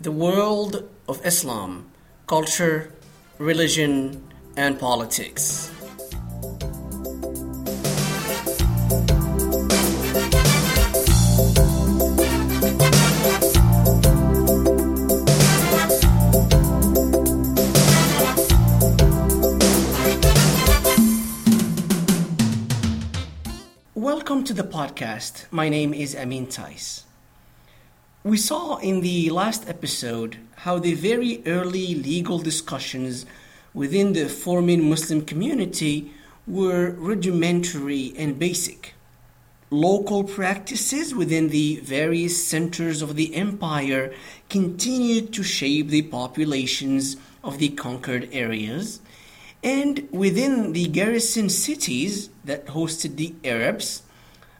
the world of Islam, culture, religion, and politics. Welcome to the podcast. My name is Amin Tais. We saw in the last episode how the very early legal discussions within the forming Muslim community were rudimentary and basic. Local practices within the various centers of the empire continued to shape the populations of the conquered areas, and within the garrison cities that hosted the Arabs,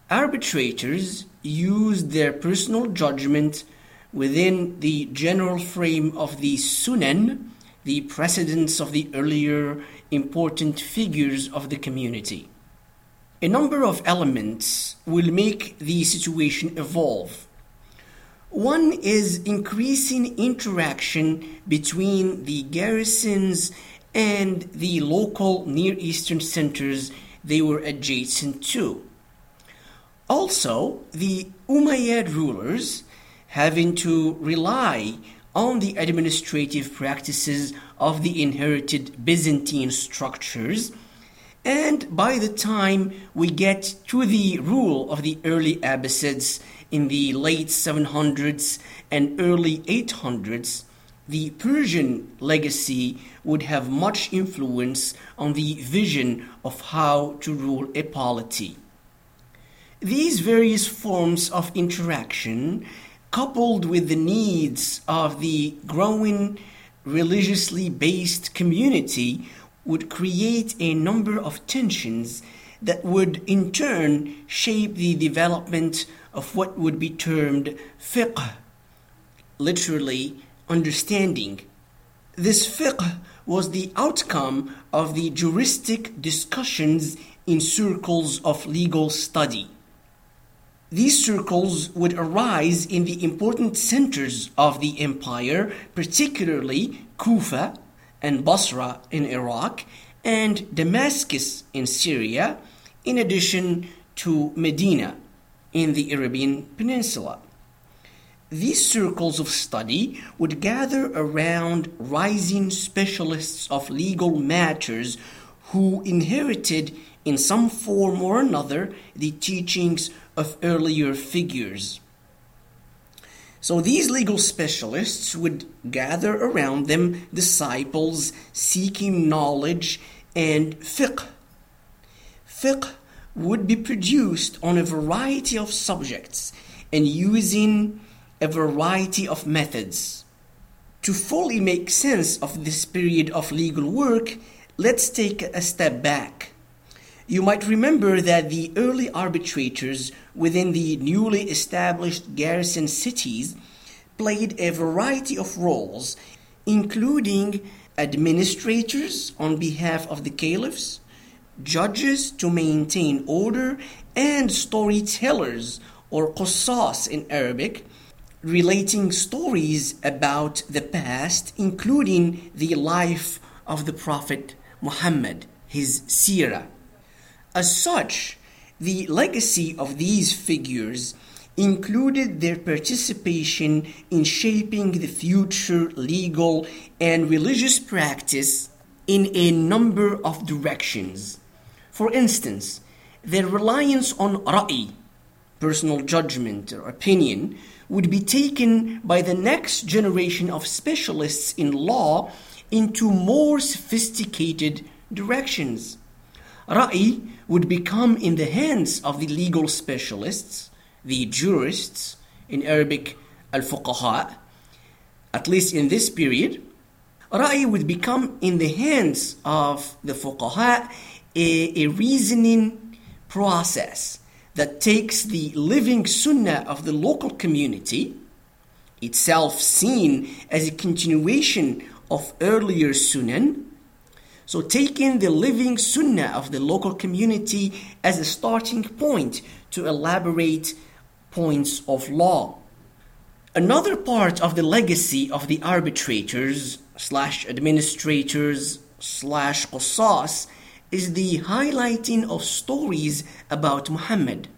arbitrators used their personal judgment within the general frame of the Sunan, the precedents of the earlier important figures of the community. A number of elements will make the situation evolve. One is increasing interaction between the garrisons and the local Near Eastern centers they were adjacent to. Also, the Umayyad rulers having to rely on the administrative practices of the inherited Byzantine structures. And by the time we get to the rule of the early Abbasids in the late 700s and early 800s, the Persian legacy would have much influence on the vision of how to rule a polity. These various forms of interaction, coupled with the needs of the growing religiously based community, would create a number of tensions that would in turn shape the development of what would be termed fiqh, literally understanding. This fiqh was the outcome of the juristic discussions in circles of legal study. These circles would arise in the important centers of the empire, particularly Kufa and Basra in Iraq and Damascus in Syria, in addition to Medina in the Arabian Peninsula. These circles of study would gather around rising specialists of legal matters who inherited in some form or another the teachings of earlier figures. So these legal specialists would gather around them disciples seeking knowledge and fiqh. Fiqh would be produced on a variety of subjects and using a variety of methods. To fully make sense of this period of legal work, let's take a step back. You might remember that the early arbitrators within the newly established garrison cities played a variety of roles, including administrators on behalf of the caliphs, judges to maintain order, and storytellers, or qasas in Arabic, relating stories about the past, including the life of the Prophet Muhammad, his seerah. As such, the legacy of these figures included their participation in shaping the future legal and religious practice in a number of directions. For instance, their reliance on ra'i, personal judgment or opinion, would be taken by the next generation of specialists in law into more sophisticated directions. Ra'i would become in the hands of the legal specialists, the jurists, in Arabic, al fuqaha, at least in this period. Ra'i would become in the hands of the fuqaha a, a reasoning process that takes the living sunnah of the local community, itself seen as a continuation of earlier sunan, so taking the living sunnah of the local community as a starting point to elaborate points of law. Another part of the legacy of the arbitrators slash administrators slash qasas is the highlighting of stories about Muhammad,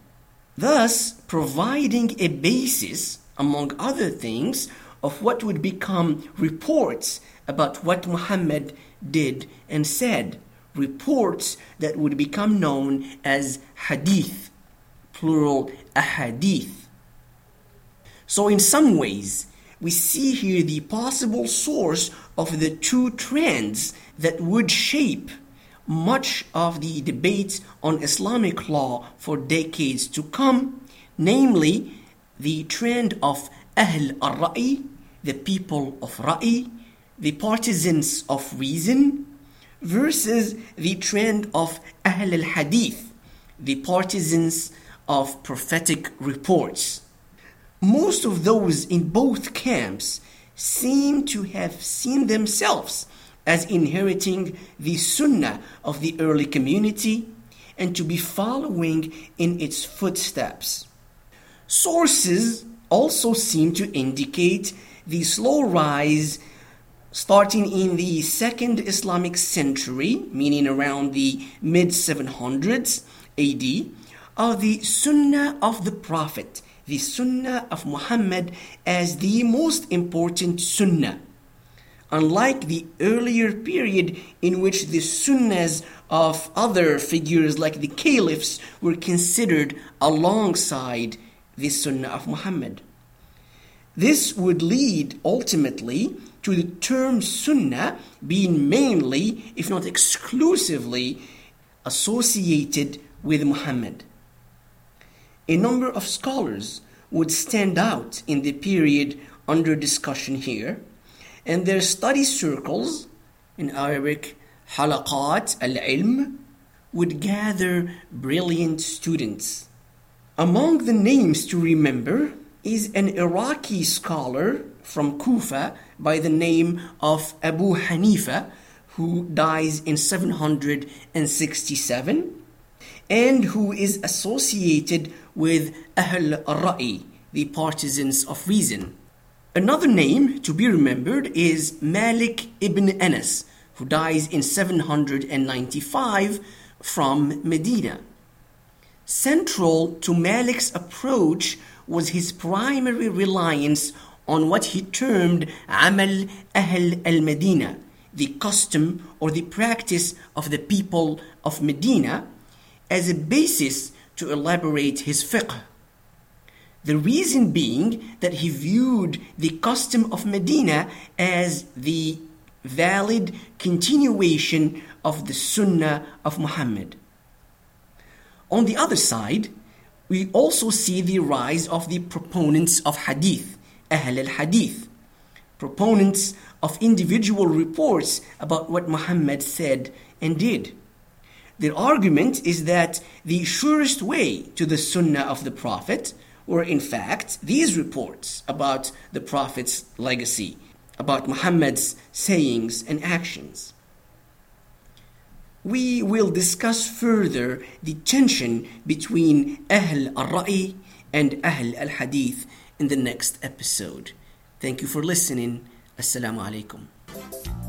thus providing a basis, among other things, of what would become reports about what Muhammad did and said, reports that would become known as hadith, plural ahadith. So, in some ways, we see here the possible source of the two trends that would shape much of the debates on Islamic law for decades to come, namely the trend of Ahl al-Ra'i, the people of Ra'i, the partisans of reason, versus the trend of Ahl al-Hadith, the partisans of prophetic reports. Most of those in both camps seem to have seen themselves as inheriting the sunnah of the early community and to be following in its footsteps. Sources also seem to indicate the slow rise starting in the second Islamic century, meaning around the mid 700s AD, of the Sunnah of the Prophet, the Sunnah of Muhammad as the most important Sunnah unlike the earlier period in which the sunnahs of other figures like the caliphs were considered alongside the sunnah of Muhammad. This would lead ultimately to the term sunnah being mainly, if not exclusively, associated with Muhammad. A number of scholars would stand out in the period under discussion here and their study circles, in Arabic, halaqat al-ilm, would gather brilliant students. Among the names to remember is an Iraqi scholar from Kufa by the name of Abu Hanifa, who dies in 767 and who is associated with Ahl al-Ra'i, the partisans of reason. Another name to be remembered is Malik ibn Anas, who dies in 795 from Medina. Central to Malik's approach was his primary reliance on what he termed Amal Ahl al Medina, the custom or the practice of the people of Medina, as a basis to elaborate his fiqh. The reason being that he viewed the custom of Medina as the valid continuation of the Sunnah of Muhammad. On the other side, we also see the rise of the proponents of Hadith, Ahl al Hadith, proponents of individual reports about what Muhammad said and did. Their argument is that the surest way to the Sunnah of the Prophet were in fact these reports about the Prophet's legacy, about Muhammad's sayings and actions. We will discuss further the tension between Ahl al-Ra'i and Ahl al-Hadith in the next episode. Thank you for listening. Assalamu alaikum.